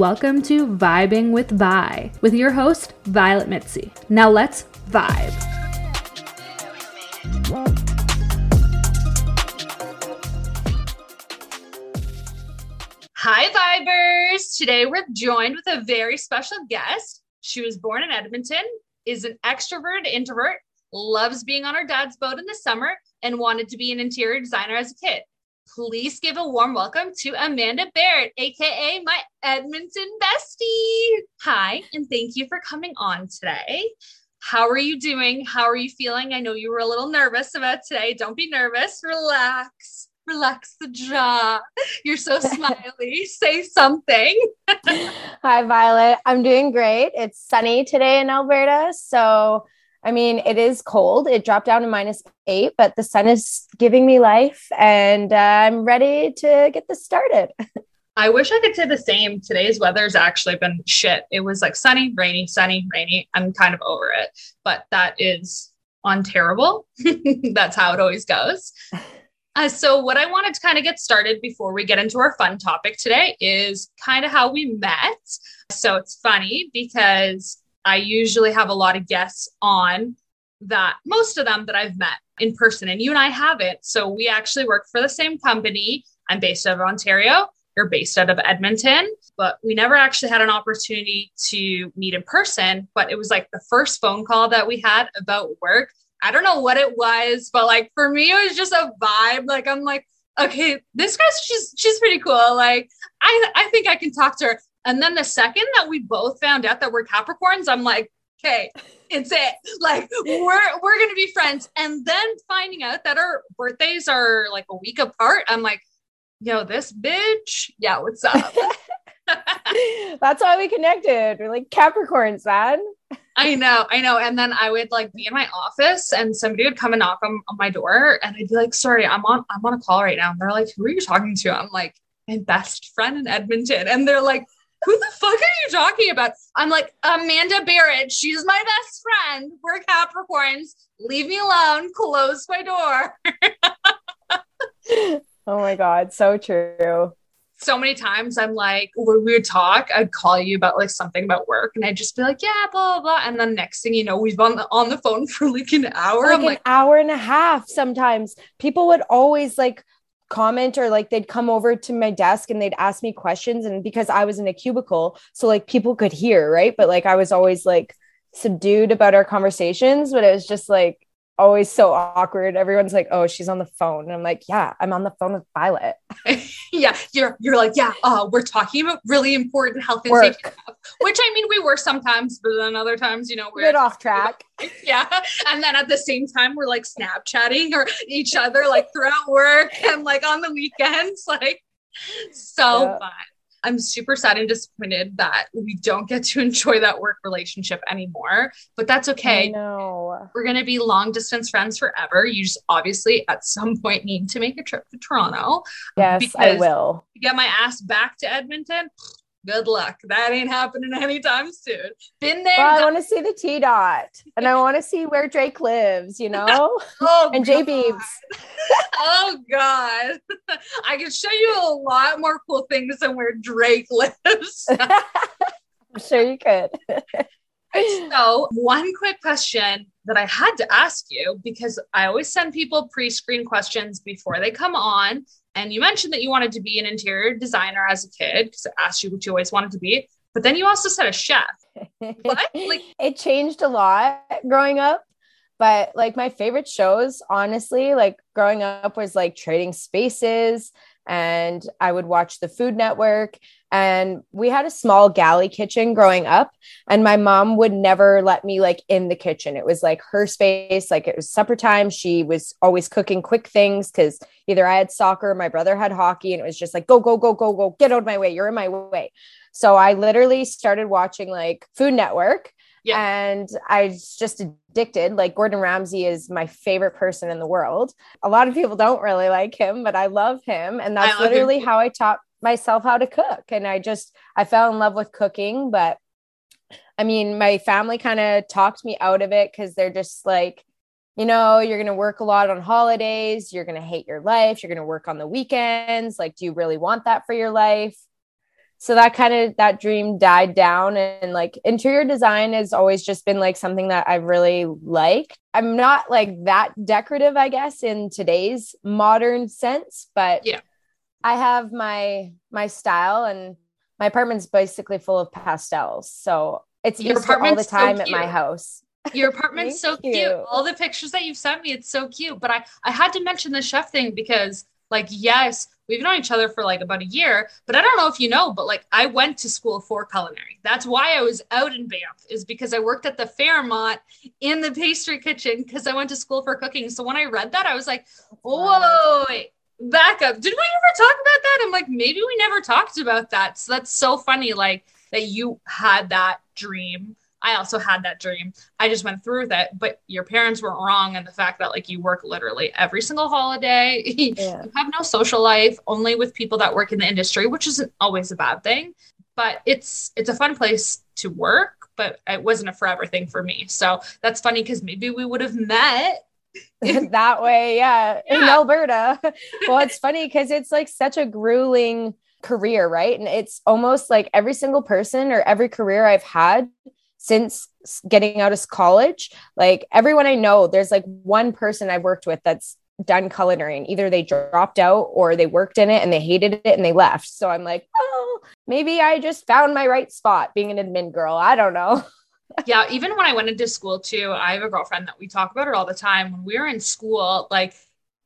Welcome to Vibin with Vii with your host, Violet Mitzi. Now let's vibe. Hi, Vibers! Today we're joined with a very special guest. She was born in Edmonton, is an extrovert, introvert, loves being on her dad's boat in the summer, and wanted to be an interior designer as a kid. Please give a warm welcome to Amanda Barrett, aka my Edmonton bestie. Hi, and thank you for coming on today. How are you doing? How are you feeling? I know you were a little nervous about today. Don't be nervous. Relax. Relax the jaw. You're so smiley. Say something. Hi, Violet. I'm doing great. It's sunny today in Alberta. So, I mean, it is cold. It dropped down to minus eight, but the sun is giving me life and uh, I'm ready to get this started. I wish I could say the same. Today's weather's actually been shit. It was like sunny, rainy, sunny, rainy. I'm kind of over it, but that is on terrible. That's how it always goes. Uh, so, what I wanted to kind of get started before we get into our fun topic today is kind of how we met. So, it's funny because I usually have a lot of guests on that most of them that I've met in person, and you and I haven't. So, we actually work for the same company. I'm based out of Ontario. You're based out of Edmonton, but we never actually had an opportunity to meet in person. But it was like the first phone call that we had about work I don't know what it was, but like for me, it was just a vibe. Like I'm like, okay, this girl's she's she's pretty cool. Like I I think I can talk to her. And then the second that we both found out that we're Capricorns, I'm like, okay, it's it. Like we're we're gonna be friends. And then finding out that our birthdays are like a week apart, I'm like, yo, this bitch, yeah, what's up? That's why we connected. We're like Capricorns, man. I know, I know. And then I would like be in my office and somebody would come and knock on, on my door and I'd be like, sorry, I'm on I'm on a call right now. And they're like, who are you talking to? I'm like, my best friend in Edmonton. And they're like, who the fuck are you talking about? I'm like, Amanda Barrett. She's my best friend. We're Capricorns. Leave me alone. Close my door. oh my God. So true so many times I'm like, when we would talk, I'd call you about like something about work, and I'd just be like, yeah, blah blah. blah. And then next thing you know, we've been on the, on the phone for like an hour. Like I'm an like, hour and a half. Sometimes people would always like comment or like they'd come over to my desk and they'd ask me questions, and because I was in a cubicle, so like people could hear, right? But like I was always like subdued about our conversations, but it was just like always so awkward. Everyone's like, "Oh, she's on the phone," and I'm like, "Yeah, I'm on the phone with Violet." yeah, you're you're like, "Yeah, uh, we're talking about really important health and Work. safety stuff," which I mean, we were sometimes, but then other times, you know, we're Bit off track. yeah, and then at the same time, we're like Snapchatting or each other like throughout work and like on the weekends, like so yeah. fun. I'm super sad and disappointed that we don't get to enjoy that work relationship anymore. But that's okay. No, we're gonna be long distance friends forever. You just obviously at some point need to make a trip to Toronto. Yes, I will. get my ass back to Edmonton good luck. That ain't happening anytime soon. Been there. Well, I want to see the T dot and I want to see where Drake lives, you know? oh, and J Beebs. oh, God. I can show you a lot more cool things than where Drake lives. I'm sure you could. so, one quick question that I had to ask you because I always send people pre screen questions before they come on. And you mentioned that you wanted to be an interior designer as a kid because I asked you what you always wanted to be. But then you also said a chef. what? Like it changed a lot growing up. But like my favorite shows, honestly, like growing up was like Trading Spaces and I would watch the Food Network. And we had a small galley kitchen growing up, and my mom would never let me like in the kitchen. It was like her space, like it was supper time. She was always cooking quick things because either I had soccer, my brother had hockey, and it was just like, go, go, go, go, go, get out of my way. You're in my way. So I literally started watching like Food Network. Yeah. And I was just addicted. Like Gordon Ramsay is my favorite person in the world. A lot of people don't really like him, but I love him. And that's literally him. how I taught myself how to cook. And I just, I fell in love with cooking. But I mean, my family kind of talked me out of it because they're just like, you know, you're going to work a lot on holidays. You're going to hate your life. You're going to work on the weekends. Like, do you really want that for your life? so that kind of that dream died down and like interior design has always just been like something that i really like i'm not like that decorative i guess in today's modern sense but yeah i have my my style and my apartment's basically full of pastels so it's Your used all the apartment's so time at my house Your apartment's so cute. you. All the pictures that you've sent me, it's so cute. But I, I had to mention the chef thing because, like, yes, we've known each other for like about a year, but I don't know if you know, but like, I went to school for culinary. That's why I was out in Banff, is because I worked at the Fairmont in the pastry kitchen because I went to school for cooking. So when I read that, I was like, whoa, wait, back up. Did we ever talk about that? I'm like, maybe we never talked about that. So that's so funny, like, that you had that dream. I also had that dream. I just went through with it, but your parents weren't wrong in the fact that like you work literally every single holiday. Yeah. you have no social life, only with people that work in the industry, which isn't always a bad thing. But it's it's a fun place to work, but it wasn't a forever thing for me. So that's funny because maybe we would have met. that way, yeah, in Alberta. well, it's funny because it's like such a grueling career, right? And it's almost like every single person or every career I've had since getting out of college, like everyone I know, there's like one person I've worked with that's done culinary and either they dropped out or they worked in it and they hated it and they left. So I'm like, oh, maybe I just found my right spot being an admin girl. I don't know. Yeah, even when I went into school too, I have a girlfriend that we talk about it all the time. When we were in school, like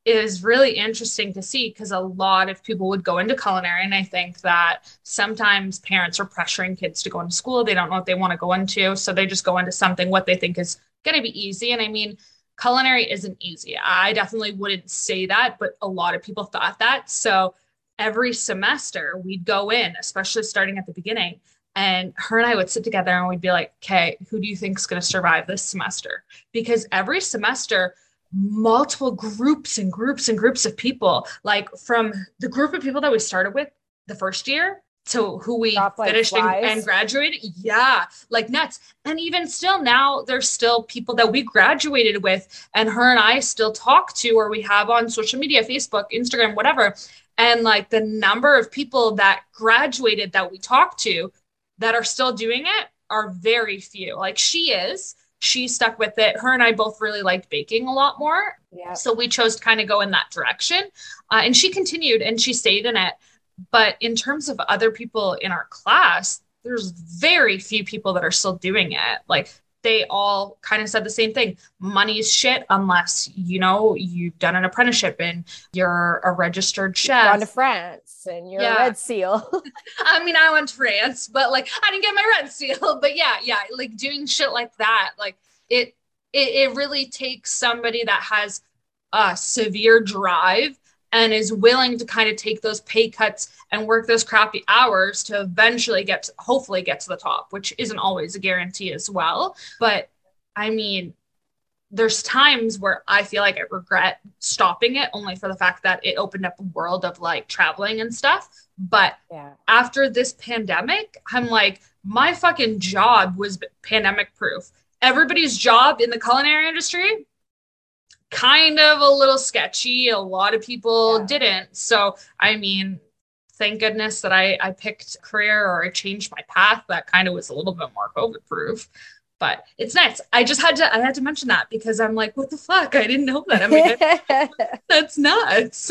it is really interesting to see because a lot of people would go into culinary. And I think that sometimes parents are pressuring kids to go into school. They don't know what they want to go into. So they just go into something what they think is going to be easy. And I mean, culinary isn't easy. I definitely wouldn't say that, but a lot of people thought that. So every semester we'd go in, especially starting at the beginning, and her and I would sit together and we'd be like, okay, who do you think is going to survive this semester? Because every semester, multiple groups and groups and groups of people, like from the group of people that we started with the first year to who we Drop like finished and, flies. and graduated. Yeah, like nuts. And even still now, there's still people that we graduated with, and her and I still talk to, or we have on social media, Facebook, Instagram, whatever. And like the number of people that graduated that we talk to that are still doing it are very few. Like she is, she stuck with it. Her and I both really liked baking a lot more. Yeah. So we chose to kind of go in that direction. Uh, and she continued and she stayed in it. But in terms of other people in our class, there's very few people that are still doing it. Like they all kind of said the same thing. Money's shit unless, you know, you've done an apprenticeship and you're a registered chef. Gone to France and you're Yeah. a red seal. I mean, I went to France, but like I didn't get my red seal. But yeah, yeah, like doing shit like that, like it it, it really takes somebody that has a severe drive and is willing to kind of take those pay cuts and work those crappy hours to eventually get to, hopefully get to the top, which isn't always a guarantee as well. But I mean, there's times where I feel like I regret stopping it only for the fact that it opened up a world of like traveling and stuff. But yeah. after this pandemic, I'm like, my fucking job was pandemic proof. Everybody's job in the culinary industry, kind of a little sketchy. A lot of people Yeah. didn't. So, I mean, thank goodness that I, I picked career or I changed my path that kind of was a little bit more COVID proof. But it's nice. I just had to I had to mention that because I'm like, what the fuck? I didn't know that. I mean, that's nuts.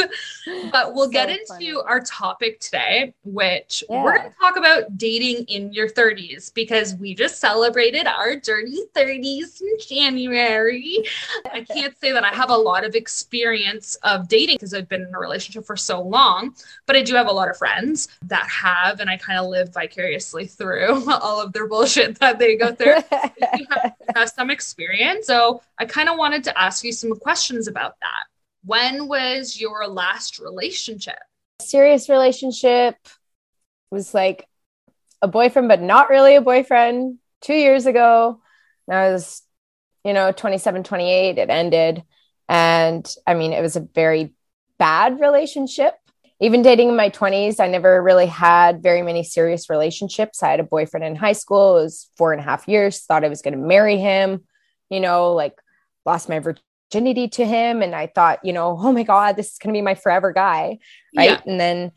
But we'll get into funny. our topic today, which Yeah. we're going to talk about dating in your 30s because we just celebrated our dirty 30s in January. I can't say that I have a lot of experience of dating because I've been in a relationship for so long, but I do have a lot of friends that have, and I kind of live vicariously through all of their bullshit that they go through you have, have some experience. So I kind of wanted to ask you some questions about that. When was your last relationship? serious relationship was like a boyfriend, but not really a boyfriend two years ago. I was, you know, 27, 28, it ended. And I mean, it was a very bad relationship. Even dating in my 20s, I never really had very many serious relationships. I had a boyfriend in high school, it was four and a half years, thought I was going to marry him, you know, like lost my virginity to him. And I thought, you know, oh my God, this is going to be my forever guy right? Yeah. And then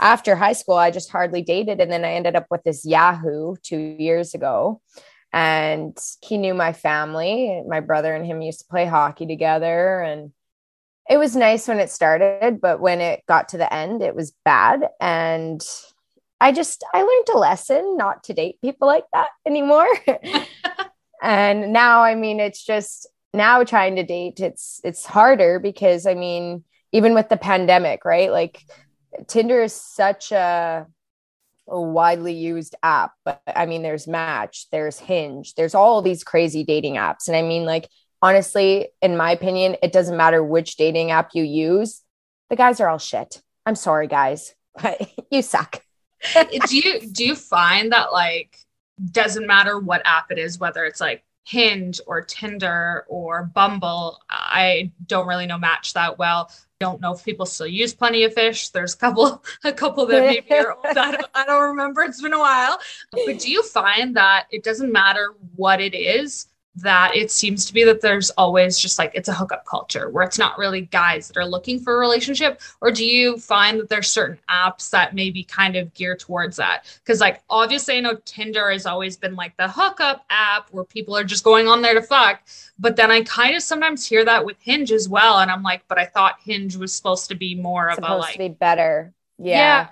after high school, I just hardly dated. And then I ended up with this Yahoo two years ago. And he knew my family. My brother and him used to play hockey together. And it was nice when it started, but when it got to the end, it was bad. And I just, I learned a lesson not to date people like that anymore. and now, I mean, it's just now trying to date, it's, it's harder because I mean, even with the pandemic, right? Like Tinder is such a, a widely used app, but I mean, there's Match, there's Hinge, there's all these crazy dating apps. And I mean, like, honestly, in my opinion, it doesn't matter which dating app you use, the guys are all shit. I'm sorry, guys, but you suck. do you do you find that like doesn't matter what app it is, whether it's like Hinge or Tinder or Bumble. I don't really know Match that well. Don't know if people still use Plenty of Fish. There's a couple, a couple that maybe are old. I don't, I don't remember. It's been a while. But do you find that it doesn't matter what it is? That it seems to be that there's always just like it's a hookup culture where it's not really guys that are looking for a relationship or do you find that there's certain apps that maybe kind of gear towards that? Because like obviously i know tinder has always been like the hookup app where people are just going on there to fuck but then i kind of sometimes hear that with hinge as well and i'm like but i thought hinge was supposed to be more supposed of a like to be better. Yeah. yeah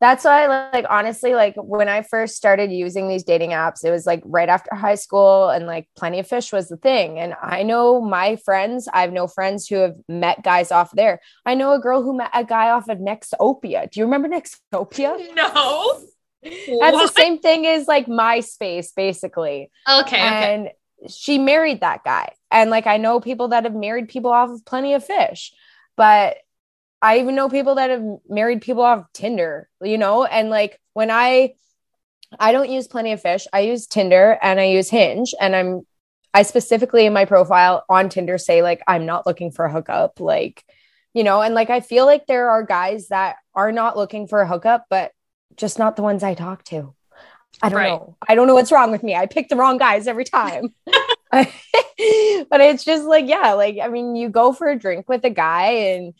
that's why like honestly like when i first started using these dating apps it was like right after high school and like plenty of fish was the thing. And i know my friends i have no friends who have met guys off there. I know a girl who met a guy off of Nexopia. Do you remember Nexopia? No. That's what? the same thing as like myspace basically. Okay and okay. she married that guy. And like i know people that have married people off of plenty of fish. But I even know people that have married people off Tinder, you know, and like when I I don't use plenty of fish. I use Tinder and I use Hinge and I'm I specifically in my profile on Tinder say like I'm not looking for a hookup like you know and like I feel like there are guys that are not looking for a hookup but just not the ones I talk to. I don't right. know. I don't know what's wrong with me. I pick the wrong guys every time. but it's just like yeah, like I mean you go for a drink with a guy and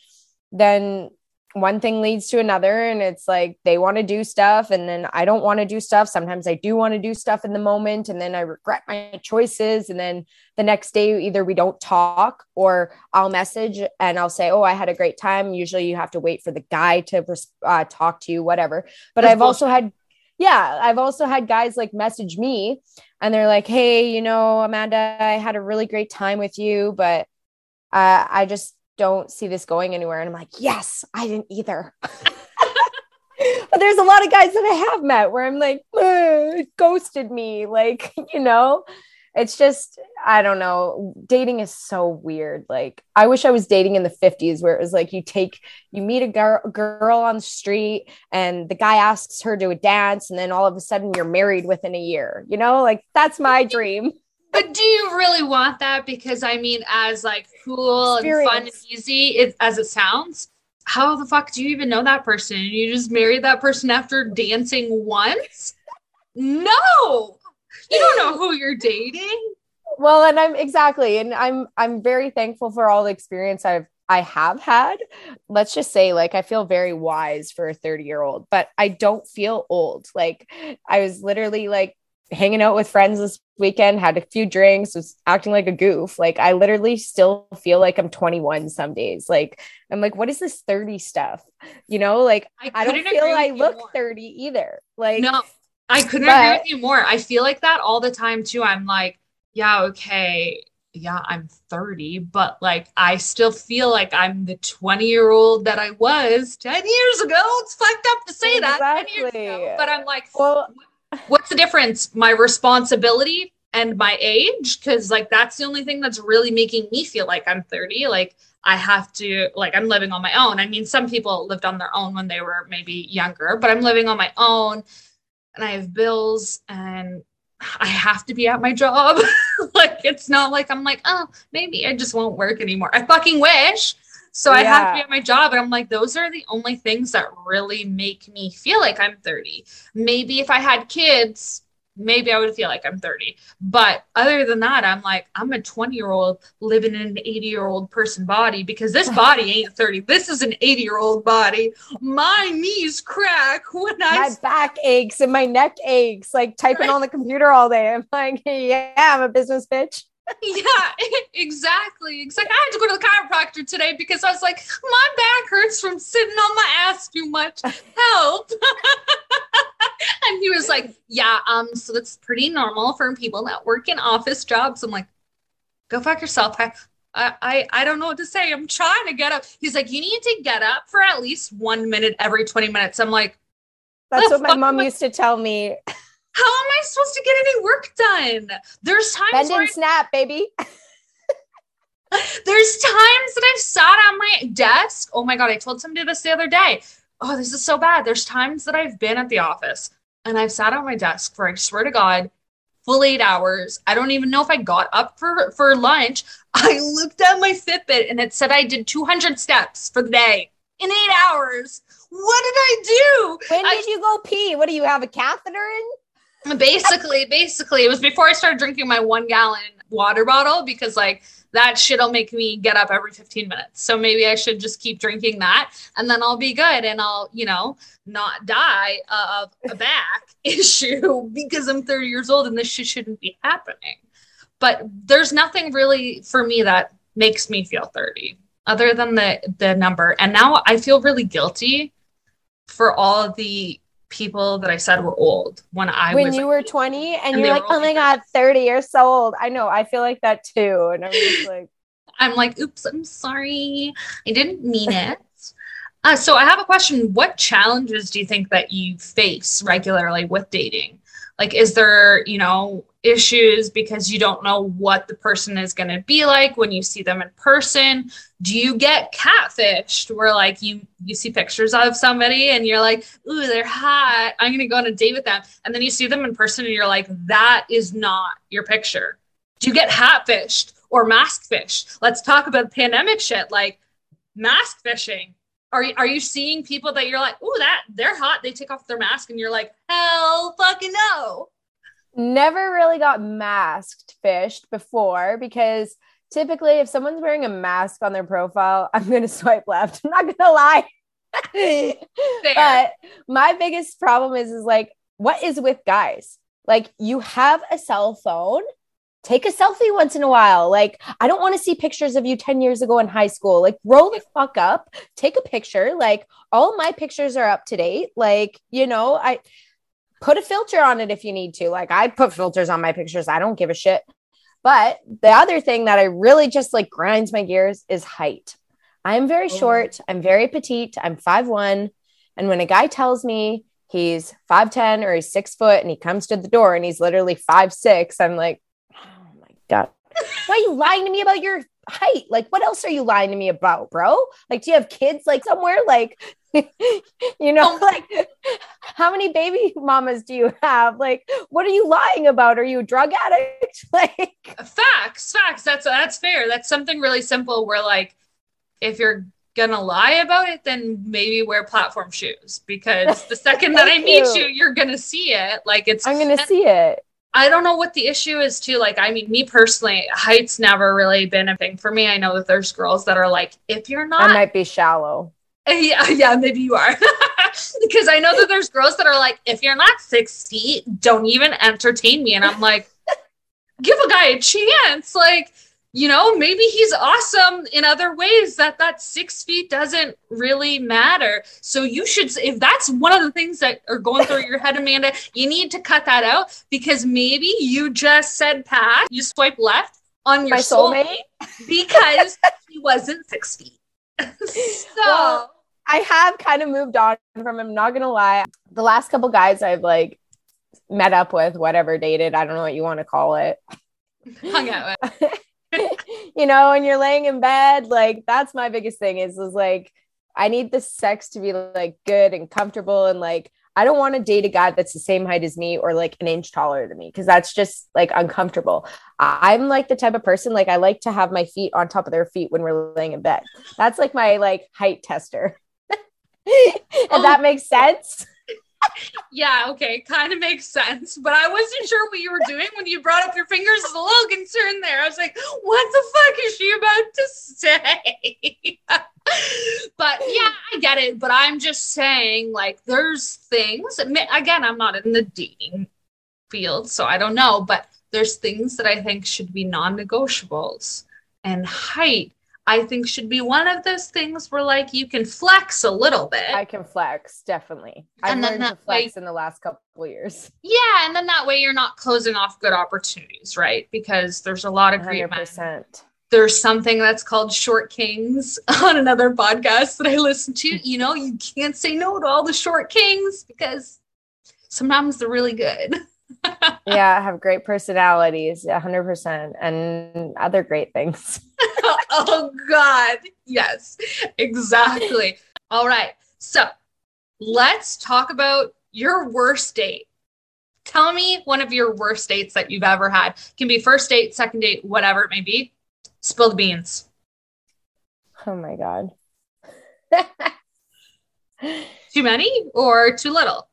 then one thing leads to another and it's like they want to do stuff and then I don't want to do stuff. Sometimes I do want to do stuff in the moment and then I regret my choices and then the next day either we don't talk or I'll message and I'll say, "Oh, I had a great time." Usually you have to wait for the guy to uh, talk to you whatever. But That's I've bullshit. also had yeah, I've also had guys like message me and they're like, "Hey, you know, Amanda, I had a really great time with you, but uh, I just don't see this going anywhere. And I'm like, yes, I didn't either. but there's a lot of guys that I have met where I'm like, ghosted me. Like, you know, it's just, I don't know. Dating is so weird. Like, I wish I was dating in the 50s where it was like you take, you meet a girl, girl on the street and the guy asks her to a dance. And then all of a sudden you're married within a year, you know, like that's my dream. But do you really want that? Because I mean, as like cool Experience. and fun and easy it, as it sounds, how the fuck do you even know that person? You just married that person after dancing once? No, you don't know who you're dating. Well, and I'm exactly, and I'm I'm very thankful for all the experience I've I have had. Let's just say, like, I feel very wise for a 30 year old, but I don't feel old. Like, I was literally like hanging out with friends this weekend, had a few drinks, was acting like a goof. Like I literally still feel like I'm 21 some days. Like I'm like, what is this 30 stuff? You know, like I, I don't feel I look more. 30 either. Like no, I couldn't but, agree with you more. I feel like that all the time too. I'm like, yeah, okay. Yeah, I'm 30, but like I still feel like I'm the 20 year old that I was 10 years ago. It's fucked up to say exactly. that. Ago, but I'm like, well, what's the difference? My responsibility and my age? Because like that's the only thing that's really making me feel like I'm 30. Like I have to like I'm living on my own. I mean, some people lived on their own when they were maybe younger, but I'm living on my own and I have bills and I have to be at my job. like it's not like I'm like, oh, maybe I just won't work anymore. I fucking wish. So I have to be at my job. And I'm like, those are the only things that really make me feel like I'm 30. Maybe if I had kids, maybe I would feel like I'm 30. But other than that, I'm like, I'm a 20 year old living in an 80 year old person body because this body ain't 30. This is an 80 year old body. My knees crack when I. My back aches and my neck aches, like typing right. on the computer all day. I'm like, yeah, I'm a business bitch. Yeah, exactly. Exactly. I had to go to the chiropractor today because I was like, my back hurts from sitting on my ass too much. Help. and he was like, Yeah, um, so that's pretty normal for people that work in office jobs. I'm like, go fuck yourself. I I, I don't know what to say. I'm trying to get up. He's like, you need to get up for at least one minute every 20 minutes. I'm like, that's what my mom used to tell me. How am I supposed to get any work done? There's times bend and snap, baby. There's times that I've sat on my desk. Oh my god, I told somebody this the other day. Oh, this is so bad. There's times that I've been at the office and I've sat on my desk for I swear to God, full eight hours. I don't even know if I got up for for lunch. I looked at my Fitbit and it said I did 200 steps for the day in eight hours. What did I do? When did I, you go pee? What do you have a catheter in? Basically basically it was before i started drinking my one gallon water bottle because like that shit'll make me get up every 15 minutes. So maybe i should just keep drinking that and then i'll be good and i'll you know not die of a back issue because i'm 30 years old and this shit shouldn't be happening. But there's nothing really for me that makes me feel 30 other than the the number. And now i feel really guilty for all the people that I said were old when I when was you were 20 and, and you're like, oh my God, 30, you're so old. I know, I feel like that too. And I'm just like, I'm like, oops, I'm sorry. I didn't mean it. uh, so I have a question. What challenges do you think that you face regularly with dating? Like, is there, you know, issues because you don't know what the person is going to be like when you see them in person? Do you get catfished where like you you see pictures of somebody and you're like, "Ooh, they're hot. I'm going to go on a date with them." And then you see them in person and you're like, "That is not your picture." Do you get hatfished or mask fished? Let's talk about pandemic shit like mask fishing are you, are you seeing people that you're like, oh, that they're hot? They take off their mask, and you're like, hell, fucking no. Never really got masked fished before because typically, if someone's wearing a mask on their profile, I'm gonna swipe left. I'm not gonna lie. but my biggest problem is is like, what is with guys? Like, you have a cell phone take a selfie once in a while. Like, I don't want to see pictures of you 10 years ago in high school. Like, roll the fuck up, take a picture. Like, all my pictures are up to date. Like, you know, I put a filter on it if you need to. Like, I put filters on my pictures. I don't give a shit. But the other thing that I really just like grinds my gears is height. I'm very oh. short. I'm very petite. I'm five one, And when a guy tells me he's 5'10 or he's six foot and he comes to the door and he's literally five six, I'm like, oh my God, why are you lying to me about your height? Like, what else are you lying to me about, bro? Like, do you have kids like somewhere? Like, you know, oh. like how many baby mamas do you have? Like, what are you lying about? Are you a drug addict? like facts, facts. That's that's fair. That's something really simple where like if you're gonna lie about it, then maybe wear platform shoes because the second that I meet you. you, you're gonna see it. Like it's I'm gonna see it. I don't know what the issue is too. Like, I mean, me personally, height's never really been a thing for me. I know that there's girls that are like, if you're not, I might be shallow. Yeah, yeah, maybe you are. because I know that there's girls that are like, if you're not six feet, don't even entertain me. And I'm like, give a guy a chance. Like, you know, maybe he's awesome in other ways that that six feet doesn't really matter. So you should, if that's one of the things that are going through your head, Amanda, you need to cut that out because maybe you just said pass, you swipe left on your My soulmate, because he wasn't six feet. so. Well, I have kind of moved on from him. Not gonna lie, the last couple guys I've like met up with, whatever, dated, I don't know what you want to call it, hung out with. you know, and you're laying in bed, like that's my biggest thing is is like I need the sex to be like good and comfortable and like I don't want to date a guy that's the same height as me or like an inch taller than me because that's just like uncomfortable. I'm like the type of person like I like to have my feet on top of their feet when we're laying in bed. That's like my like height tester. and oh. that makes sense. Yeah, okay, kind of makes sense. But I wasn't sure what you were doing when you brought up your fingers. I was a little concerned there. I was like, what the fuck is she about to say? but yeah, I get it. But I'm just saying, like, there's things. Again, I'm not in the dating field, so I don't know. But there's things that I think should be non-negotiables, and height I think should be one of those things where like you can flex a little bit. I can flex, definitely. I've and learned to flex way, in the last couple years. Yeah, and then that way you're not closing off good opportunities, right? Because there's a lot of great 100%. men. There's something that's called short kings on another podcast that I listen to. You know, you can't say no to all the short kings because sometimes they're really good. yeah, have great personalities, 100%, and other great things. oh, God. Yes, exactly. All right. So let's talk about your worst date. Tell me one of your worst dates that you've ever had. It can be first date, second date, whatever it may be. Spill the beans. Oh my God. too many or too little?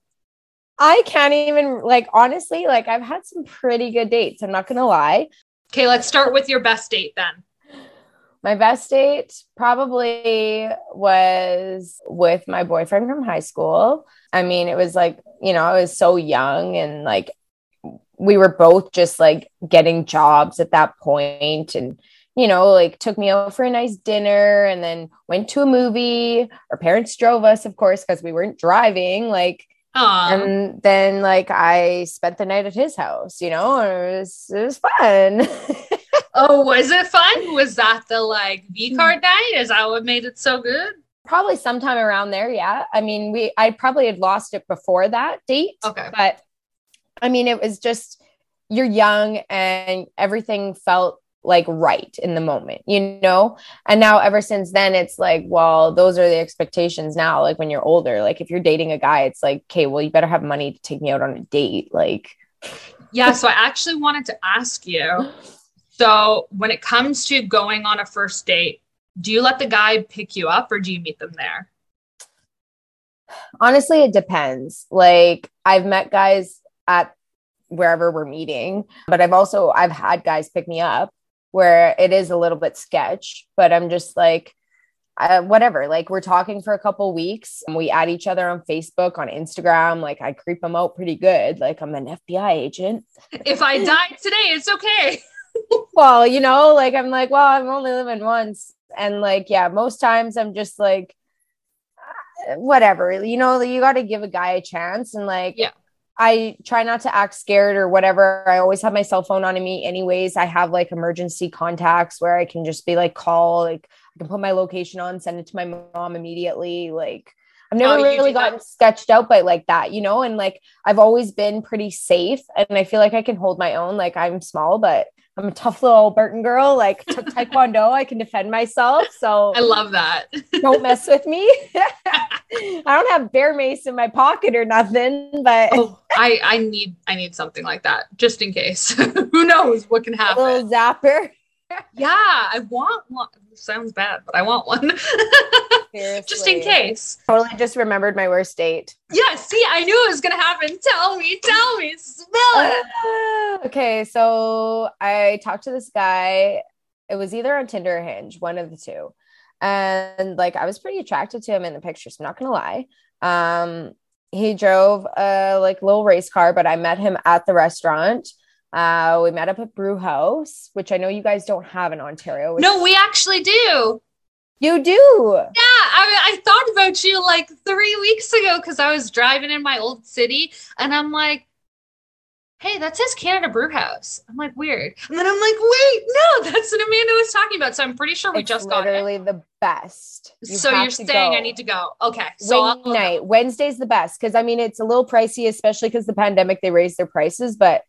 I can't even like honestly, like I've had some pretty good dates. I'm not gonna lie. Okay, let's start with your best date then. My best date probably was with my boyfriend from high school. I mean, it was like, you know, I was so young and like we were both just like getting jobs at that point and you know, like took me out for a nice dinner and then went to a movie. Our parents drove us, of course, because we weren't driving. Like Aww. And then like I spent the night at his house, you know, it was it was fun. oh, was it fun? Was that the like V hmm. card night? Is that what made it so good? Probably sometime around there, yeah. I mean, we I probably had lost it before that date. Okay. But I mean, it was just you're young and everything felt like right in the moment, you know? And now ever since then, it's like, well, those are the expectations now. Like when you're older, like if you're dating a guy, it's like, okay, well, you better have money to take me out on a date. Like, yeah. So I actually wanted to ask you. So when it comes to going on a first date, do you let the guy pick you up or do you meet them there? Honestly, it depends. Like I've met guys at wherever we're meeting, but I've also I've had guys pick me up where it is a little bit sketch, but I'm just like, uh, whatever. Like we're talking for a couple weeks. And we add each other on Facebook, on Instagram. Like I creep them out pretty good. Like I'm an FBI agent. If I die today, it's okay. well, you know, like I'm like, well, I'm only living once, and like, yeah, most times I'm just like, uh, whatever. You know, you got to give a guy a chance, and like, yeah. I try not to act scared or whatever. I always have my cell phone on me anyways. I have like emergency contacts where I can just be like call, like I can put my location on, send it to my mom immediately. Like I've never oh, really gotten that? sketched out by like that, you know, and like I've always been pretty safe and I feel like I can hold my own. Like I'm small, but I'm a tough little Burton girl. Like took taekwondo, I can defend myself. So I love that. don't mess with me. I don't have bear mace in my pocket or nothing, but oh, I I need I need something like that just in case. Who knows what can happen? A little zapper. Yeah, I want one. Sounds bad, but I want one. just in case. Totally just remembered my worst date. Yeah, see, I knew it was gonna happen. Tell me, tell me, spill it. Uh, okay, so I talked to this guy. It was either on Tinder or Hinge, one of the two. And like I was pretty attracted to him in the pictures, I'm not gonna lie. Um, he drove a like little race car, but I met him at the restaurant. Uh, we met up at Brew House, which I know you guys don't have in Ontario. No, we actually do. You do? Yeah. I, I thought about you like three weeks ago because I was driving in my old city and I'm like, hey, that says Canada Brew House. I'm like, weird. And then I'm like, wait, no, that's what Amanda was talking about. So I'm pretty sure we it's just got it. Literally the best. You so you're saying go. I need to go. Okay. So night. Wednesday's the best because I mean it's a little pricey, especially because the pandemic they raised their prices, but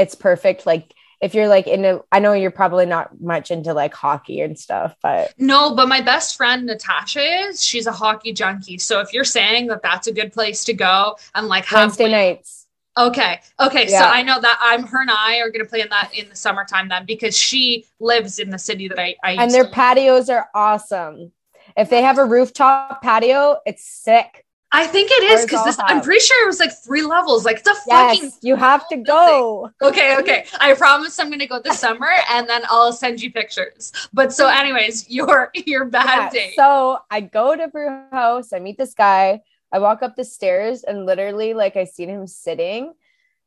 it's perfect. Like if you're like into, I know you're probably not much into like hockey and stuff, but no, but my best friend Natasha is, she's a hockey junkie. So if you're saying that that's a good place to go and like Wednesday nights. Okay. Okay. Yeah. So I know that I'm her and I are going to play in that in the summertime then because she lives in the city that I, I and their patios are awesome. If they have a rooftop patio, it's sick. I think it is because this. I'm pretty sure it was like three levels. Like it's a yes, fucking. You have to go. Okay, okay. I promise I'm gonna go this summer, and then I'll send you pictures. But so, anyways, your your bad yeah, day. So I go to brew house. I meet this guy. I walk up the stairs, and literally, like, I seen him sitting,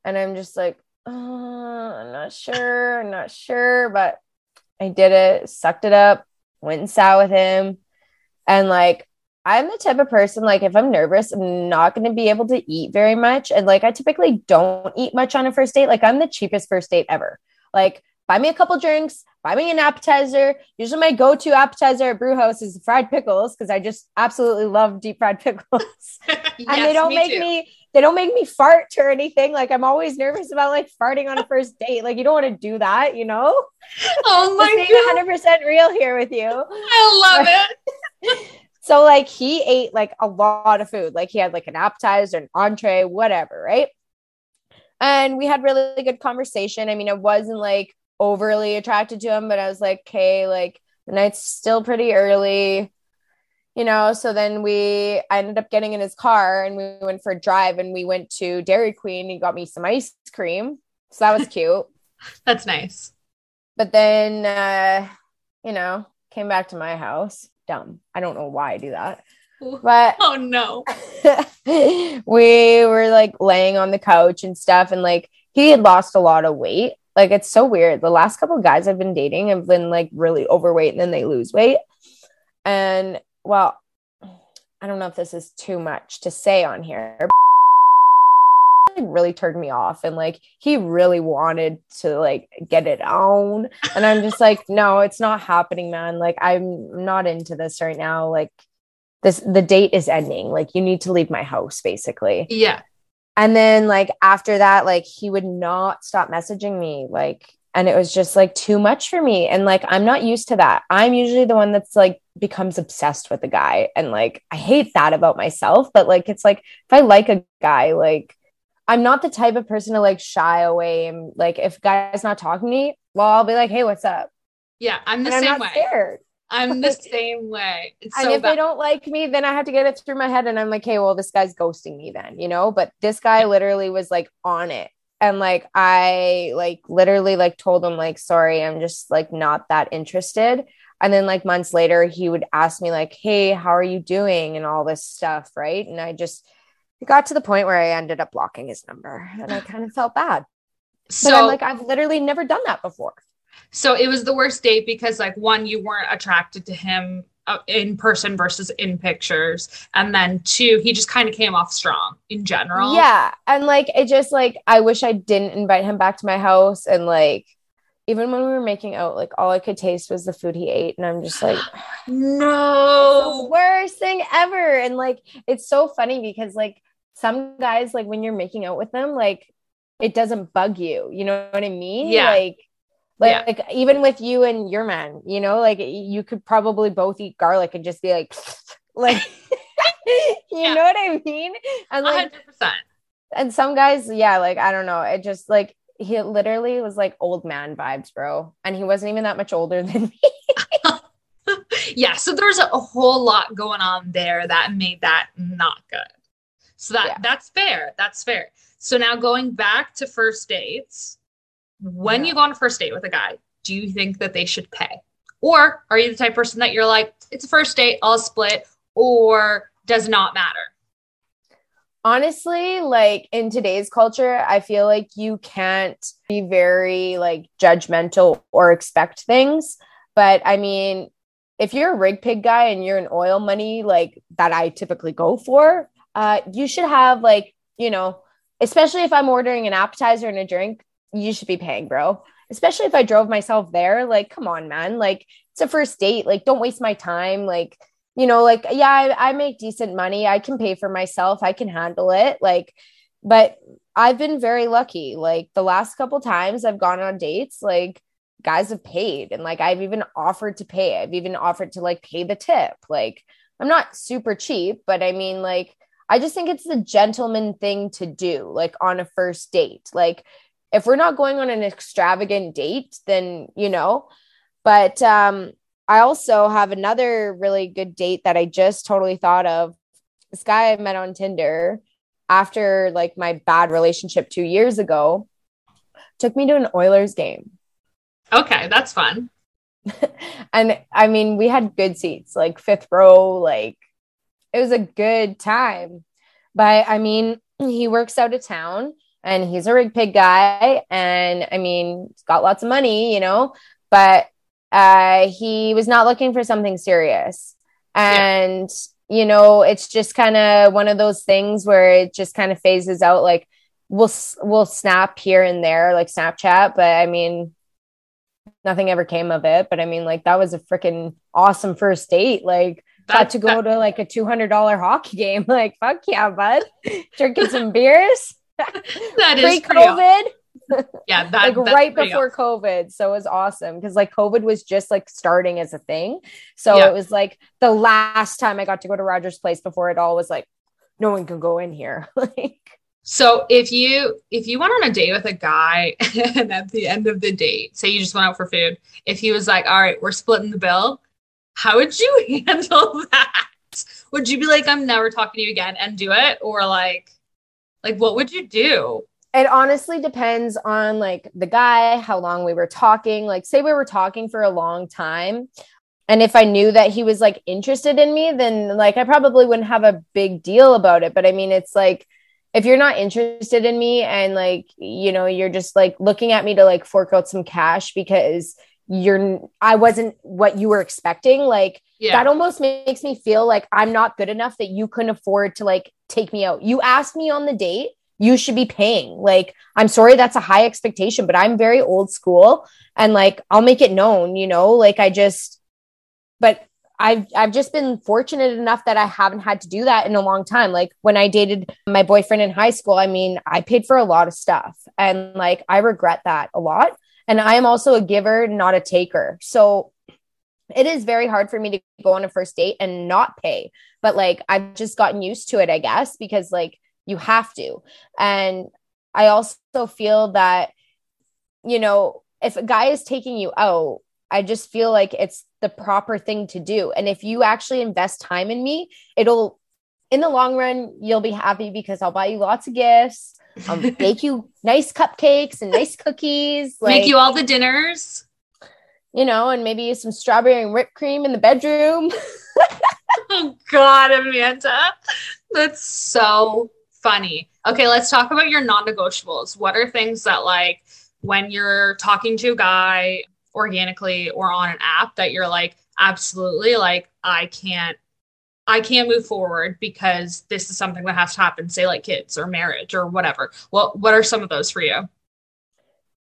and I'm just like, oh, I'm not sure. I'm not sure, but I did it. Sucked it up. Went and sat with him, and like I'm the type of person like if I'm nervous, I'm not going to be able to eat very much. And like I typically don't eat much on a first date. Like I'm the cheapest first date ever. Like buy me a couple drinks, buy me an appetizer. Usually my go-to appetizer at Brewhouse is fried pickles because I just absolutely love deep fried pickles. yes, and they don't make too. me they don't make me fart or anything. Like I'm always nervous about like farting on a first date. Like you don't want to do that, you know? Oh my god. 100% real here with you. I love it. So like he ate like a lot of food. Like he had like an appetizer, an entree, whatever, right? And we had really good conversation. I mean, I wasn't like overly attracted to him, but I was like, okay, like the night's still pretty early, you know. So then we I ended up getting in his car and we went for a drive and we went to Dairy Queen. He got me some ice cream. So that was cute. That's nice. But then uh, you know, came back to my house dumb. I don't know why I do that. But oh no. we were like laying on the couch and stuff and like he had lost a lot of weight. Like it's so weird. The last couple guys I've been dating have been like really overweight and then they lose weight. And well, I don't know if this is too much to say on here, really turned me off and like he really wanted to like get it on and i'm just like no it's not happening man. Like i'm not into this right now. Like this the date is ending. Like you need to leave my house basically. Yeah. And then like after that like he would not stop messaging me like and it was just like too much for me. And like i'm not used to that. I'm usually the one that's like becomes obsessed with the guy and like i hate that about myself but like it's like if i like a guy like I'm not the type of person to like shy away and like if guy's not talking to me, well, I'll be like, hey, what's up? Yeah, I'm the and same I'm way. Scared. I'm the same way. It's and so if bad. they don't like me, then I have to get it through my head and I'm like, hey, well, this guy's ghosting me then, you know? But this guy literally was like on it. And like I like literally like told him like sorry, I'm just like not that interested. And then like months later he would ask me like, "Hey, how are you doing?" and all this stuff, right? And I just it got to the point where I ended up blocking his number and I kind of felt bad. So but I'm like, I've literally never done that before. So it was the worst date because, like, one, you weren't attracted to him uh, in person versus in pictures. And then two, he just kind of came off strong in general. Yeah. And like, it just like, I wish I didn't invite him back to my house. And like, even when we were making out, like all I could taste was the food he ate. And I'm just like, no, worst thing ever. And like, it's so funny because like some guys like when you're making out with them like it doesn't bug you you know what i mean? Yeah. Like like, yeah. like even with you and your man you know like you could probably both eat garlic and just be like like you yeah. know what i mean? And like 100% and some guys yeah like i don't know it just like he literally was like old man vibes bro. And he wasn't even that much older than me. Yeah so there's a, a whole lot going on there that made that not good so that yeah. that's fair. That's fair. So now going back to first dates, when yeah. you go on a first date with a guy, do you think that they should pay? Or are you the type person that you're like, it's a first date, I'll split, or does not matter? Honestly, like in today's culture, I feel like you can't be very like judgmental or expect things. But I mean, if you're a rig pig guy and you're an oil money like that I typically go for, uh, you should have like, you know, especially if I'm ordering an appetizer and a drink, you should be paying, bro. Especially if I drove myself there. Like, come on, man. Like, it's a first date. Like, don't waste my time. Like, you know, like, yeah, I, I make decent money. I can pay for myself. I can handle it. Like, but I've been very lucky. Like, the last couple times I've gone on dates, like, guys have paid and like I've even offered to pay. I've even offered to like pay the tip. Like, I'm not super cheap, but I mean, like, I just think it's the gentleman thing to do, like on a first date. Like, if we're not going on an extravagant date, then, you know, but um, I also have another really good date that I just totally thought of this guy I met on Tinder after like my bad relationship two years ago took me to an Oilers game. Okay, that's fun. and I mean, we had good seats, like fifth row, like it was a good time. But I mean, he works out of town and he's a rig pig guy. And I mean, he's got lots of money, you know, but uh, he was not looking for something serious. And, yeah. you know, it's just kind of one of those things where it just kind of phases out. Like we'll, we'll snap here and there, like Snapchat. But I mean, nothing ever came of it. But I mean, like that was a freaking awesome first date. Like, got to go that, to like a $200 hockey game. Like, fuck yeah, bud. Drinking some beers. that is pre-COVID. Yeah, that, like right before awesome. COVID. So it was awesome because like COVID was just like starting as a thing. So yeah. it was like the last time I got to go to Rogers Place before it all was like, no one can go in here. like so if you if you went on a date with a guy and at the end of the date, say you just went out for food, if he was like, "All right, we're splitting the bill," how would you handle that? Would you be like, "I'm never talking to you again," and do it, or like, like what would you do? It honestly depends on like the guy, how long we were talking. Like, say we were talking for a long time, and if I knew that he was like interested in me, then like I probably wouldn't have a big deal about it. But I mean, it's like if you're not interested in me and like you know you're just like looking at me to like fork out some cash because you're i wasn't what you were expecting like yeah. that almost makes me feel like i'm not good enough that you couldn't afford to like take me out you asked me on the date you should be paying like i'm sorry that's a high expectation but i'm very old school and like i'll make it known you know like i just but I've I've just been fortunate enough that I haven't had to do that in a long time. Like when I dated my boyfriend in high school, I mean, I paid for a lot of stuff and like I regret that a lot. And I am also a giver, not a taker. So it is very hard for me to go on a first date and not pay. But like I've just gotten used to it, I guess, because like you have to. And I also feel that you know, if a guy is taking you out, I just feel like it's the proper thing to do. And if you actually invest time in me, it'll, in the long run, you'll be happy because I'll buy you lots of gifts. I'll bake you nice cupcakes and nice cookies. Like, Make you all the dinners. You know, and maybe some strawberry and whipped cream in the bedroom. oh, God, Amanda. That's so funny. Okay, let's talk about your non negotiables. What are things that, like, when you're talking to a guy organically or on an app that you're like absolutely like I can't I can't move forward because this is something that has to happen, say like kids or marriage or whatever. What what are some of those for you?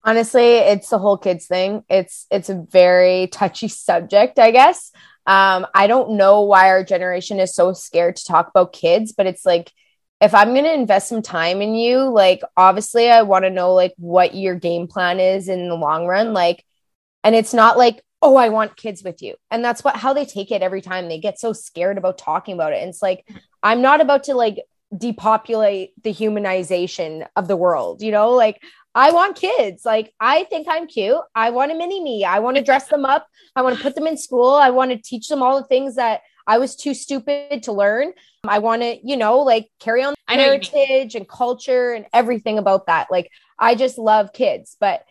Honestly, it's the whole kids thing. It's it's a very touchy subject, I guess. Um, I don't know why our generation is so scared to talk about kids, but it's like if I'm going to invest some time in you, like obviously I want to know like what your game plan is in the long run. Like and it's not like oh i want kids with you. And that's what how they take it every time. They get so scared about talking about it. And it's like i'm not about to like depopulate the humanization of the world you know? Like i want kids. Like i think i'm cute. I want a mini me. I want to dress them up. I want to put them in school. I want to teach them all the things that i was too stupid to learn. I want to you know like carry on heritage and culture and everything about that. Like i just love kids. But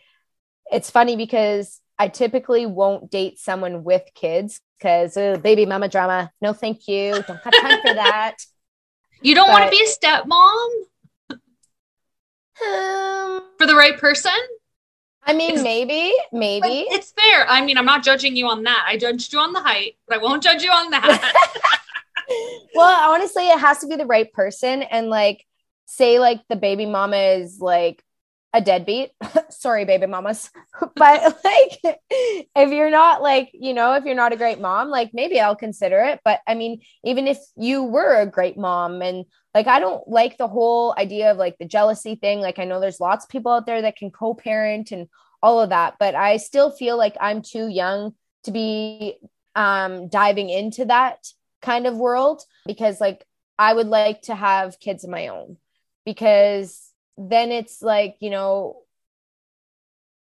it's funny because I typically won't date someone with kids because baby mama drama. No, thank you. Don't have time for that. You don't want to be a stepmom um, for the right person. I mean, it's, maybe, maybe it's fair. I mean, I'm not judging you on that. I judged you on the height, but I won't judge you on that. well, honestly, it has to be the right person, and like, say, like the baby mama is like a deadbeat. Sorry, baby mamas. but like if you're not like, you know, if you're not a great mom, like maybe I'll consider it. But I mean, even if you were a great mom and like I don't like the whole idea of like the jealousy thing. Like I know there's lots of people out there that can co-parent and all of that, but I still feel like I'm too young to be um diving into that kind of world because like I would like to have kids of my own because then it's like you know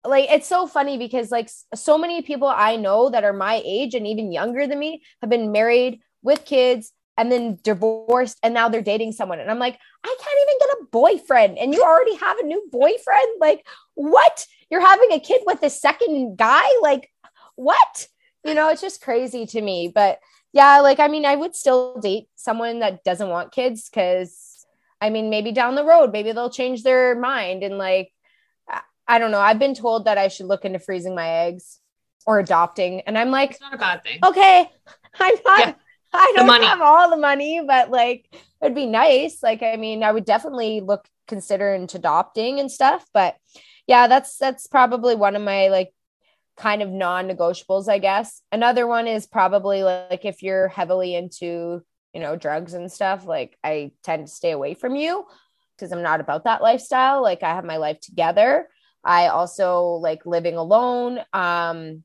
like it's so funny because like so many people i know that are my age and even younger than me have been married with kids and then divorced and now they're dating someone. And i'm like i can't even get a boyfriend. And you already have a new boyfriend? Like what? You're having a kid with a second guy? Like what? You know it's just crazy to me. But yeah like i mean i would still date someone that doesn't want kids because i mean maybe down the road maybe they'll change their mind and like i don't know i've been told that i should look into freezing my eggs or adopting and i'm like it's not a bad thing okay i'm not yeah. I don't have all the money, but like it'd be nice. Like, I mean, I would definitely look consider into adopting and stuff. But yeah, that's that's probably one of my like kind of non-negotiables, I guess. Another one is probably like if you're heavily into, you know, drugs and stuff, like I tend to stay away from you because I'm not about that lifestyle. Like I have my life together. I also like living alone. Um,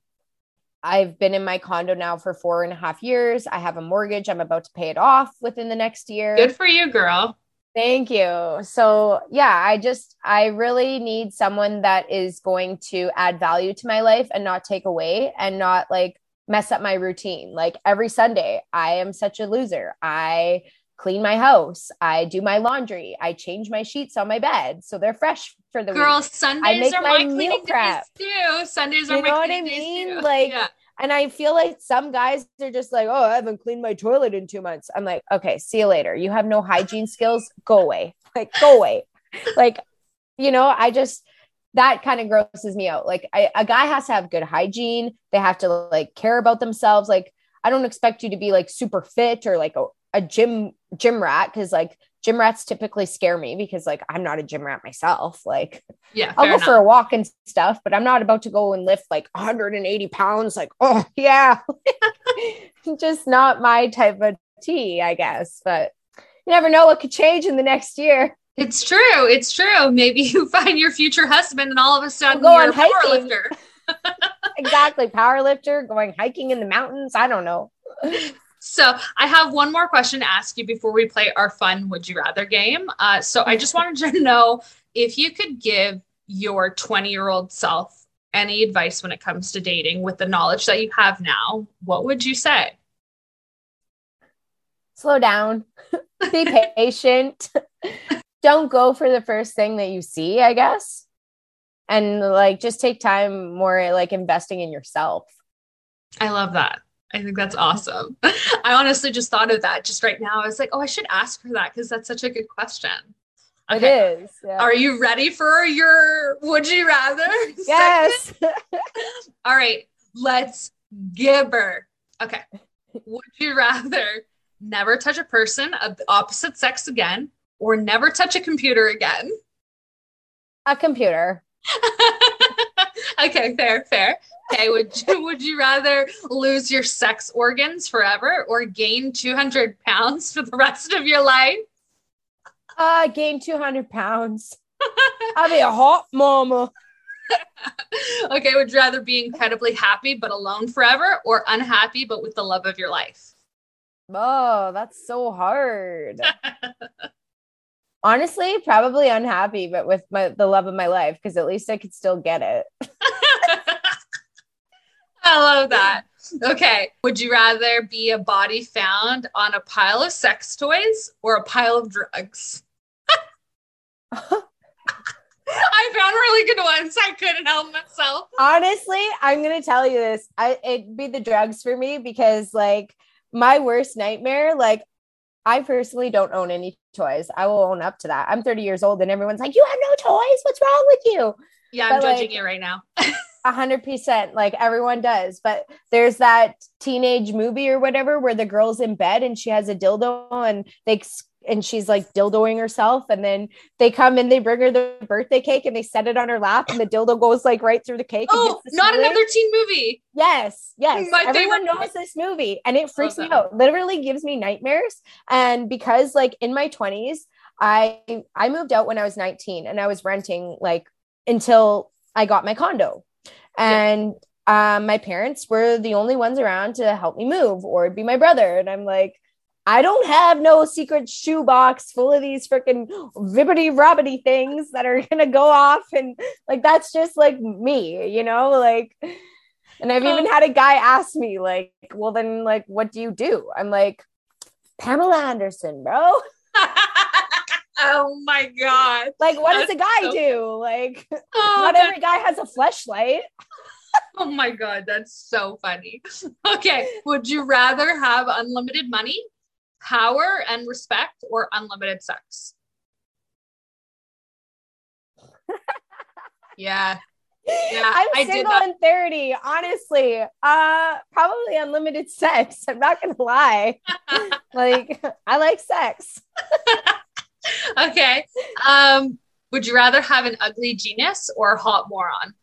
I've been in my condo now for four and a half years. I have a mortgage. I'm about to pay it off within the next year. Good for you, girl. Thank you. So, yeah, I just, I really need someone that is going to add value to my life and not take away and not like mess up my routine. Like every Sunday, I am such a loser. I clean my house. I do my laundry. I change my sheets on my bed so they're fresh for the Girl, week. Sundays are my, my cleaning prep. days too. Sundays are you my know what I mean? Like, yeah. and I feel like some guys are just like, oh, I haven't cleaned my toilet in two months. I'm like, okay, see you later. You have no hygiene skills. Go away. Like, go away. like, you know, I just that kind of grosses me out. Like, I, a guy has to have good hygiene. They have to like care about themselves. Like, I don't expect you to be like super fit or like a, a gym gym rat because like gym rats typically scare me because like I'm not a gym rat myself. Like yeah, I'll go enough. for a walk and stuff, but I'm not about to go and lift like 180 pounds. Like, oh yeah. Just not my type of tea, I guess. But you never know what could change in the next year. It's true. It's true. Maybe you find your future husband and all of a sudden we'll go you're a power lifter. exactly. Power lifter, going hiking in the mountains. I don't know. So I have one more question to ask you before we play our fun Would You Rather game. Uh, so I just wanted to know if you could give your 20 year old self any advice when it comes to dating with the knowledge that you have now, what would you say? Slow down, be patient. Don't go for the first thing that you see, I guess. And like just take time more like investing in yourself. I love that. I think that's awesome. I honestly just thought of that just right now. I was like, oh, I should ask for that because that's such a good question. Okay. It is. Yeah. Are you ready for your would you rather? Yes. All right, let's give her. Okay. Would you rather never touch a person of the opposite sex again or never touch a computer again? A computer. okay, fair, fair. Okay, would you would you rather lose your sex organs forever or gain 200 pounds for the rest of your life? Uh, gain 200 pounds. I'll be a hot mama. okay, would you rather be incredibly happy but alone forever or unhappy but with the love of your life? Oh, that's so hard. Honestly, probably unhappy, but with my the love of my life, because at least I could still get it. I love that. Okay. Would you rather be a body found on a pile of sex toys or a pile of drugs? I found really good ones. I couldn't help myself. Honestly, I'm gonna tell you this. I it'd be the drugs for me because like my worst nightmare, like I personally don't own any toys. I will own up to that. I'm 30 years old and everyone's like, You have no toys? What's wrong with you? Yeah, I'm but, judging like, you right now. A hundred percent, like everyone does. But there's that teenage movie or whatever where the girl's in bed and she has a dildo and they and she's like dildoing herself, and then they come and they bring her the birthday cake and they set it on her lap, and the dildo goes like right through the cake. Oh, not another teen movie. Yes, yes. My Everyone knows this movie, and it freaks me out. Literally gives me nightmares. And because like in my twenties, I I moved out when I was 19 and I was renting like until I got my condo. And yeah. um, my parents were the only ones around to help me move, or it'd be my brother. And I'm like, I don't have no secret shoebox full of these freaking ribbity robbity things that are gonna go off. And like, that's just like me, you know? Like, and I've even had a guy ask me, like, well, then, like, what do you do? I'm like, Pamela Anderson, bro. oh my god! Like, what That's does a guy so... do? Like, oh, not every guy has a flashlight. oh my god, that's so funny. Okay, would you rather have unlimited money, power, and respect, or unlimited sex? yeah, yeah, I'm I single and 30. Honestly, uh, probably unlimited sex. I'm not gonna lie. like, I like sex. okay. Um, would you rather have an ugly genius or a hot moron?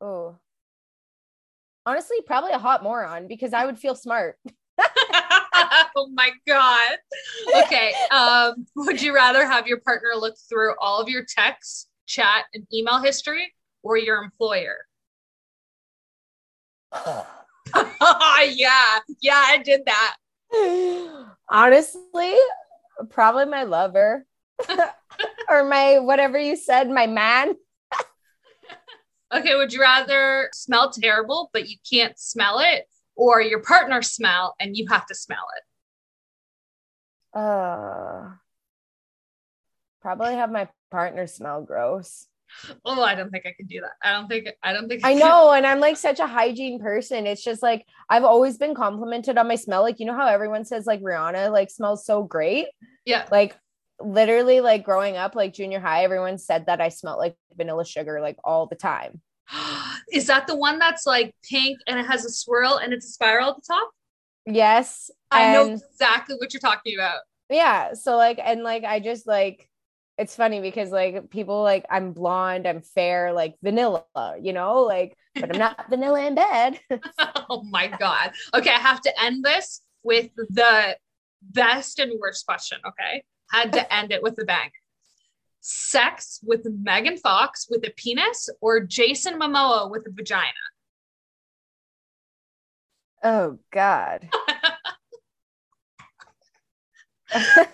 Oh. Honestly, probably a hot moron because I would feel smart. oh my god. Okay. Um, would you rather have your partner look through all of your texts chat, and email history or your employer? yeah, yeah, I did that. Honestly, probably my lover or my whatever you said, my man. Okay, would you rather smell terrible but you can't smell it or your partner smell and you have to smell it? Uh probably have my partner smell gross. Oh, I don't think I can do that. I don't think I don't think I, I know, and I'm like such a hygiene person. It's just like I've always been complimented on my smell. Like you know how everyone says like Rihanna like smells so great. Yeah. Like literally like growing up like junior high everyone said that I smelled like vanilla sugar like all the time. Is that the one that's like pink and it has a swirl and it's a spiral at the top? Yes. I know exactly what you're talking about. Yeah, so like and like I just like it's funny because like people like I'm blonde, I'm fair, like vanilla, you know, like, but I'm not vanilla in bed. oh my God. Okay. I have to end this with the best and worst question. Okay. Had to end it with a bang. Sex with Megan Fox with a penis or Jason Momoa with a vagina? Oh God.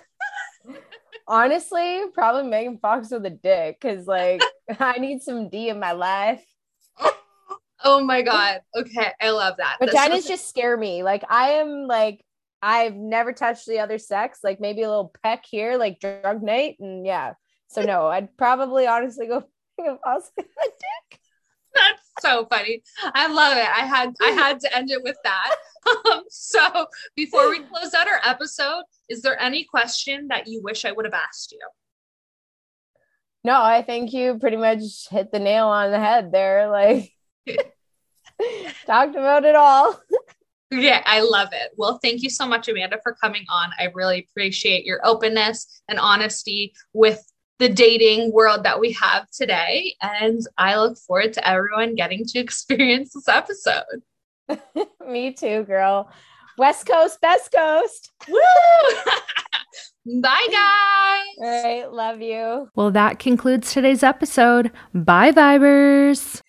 Honestly, probably Megan Fox with a dick because like I need some D in my life. Oh my god. Okay, I love that. Vaginas just scare me. Like I am like I've never touched the other sex. Like maybe a little peck here, like drug night, and yeah. So no, I'd probably honestly go a dick. That's so funny. I love it. I had I had to end it with that. Um, so before we close out our episode, is there any question that you wish I would have asked you? No, I think you pretty much hit the nail on the head there. Like talked about it all. Yeah, I love it. Well, thank you so much, Amanda, for coming on. I really appreciate your openness and honesty with the dating world that we have today. And I look forward to everyone getting to experience this episode. Me too, girl. West Coast, best coast. Woo! Bye, guys. All right. Love you. Well, that concludes today's episode. Bye, Vibers.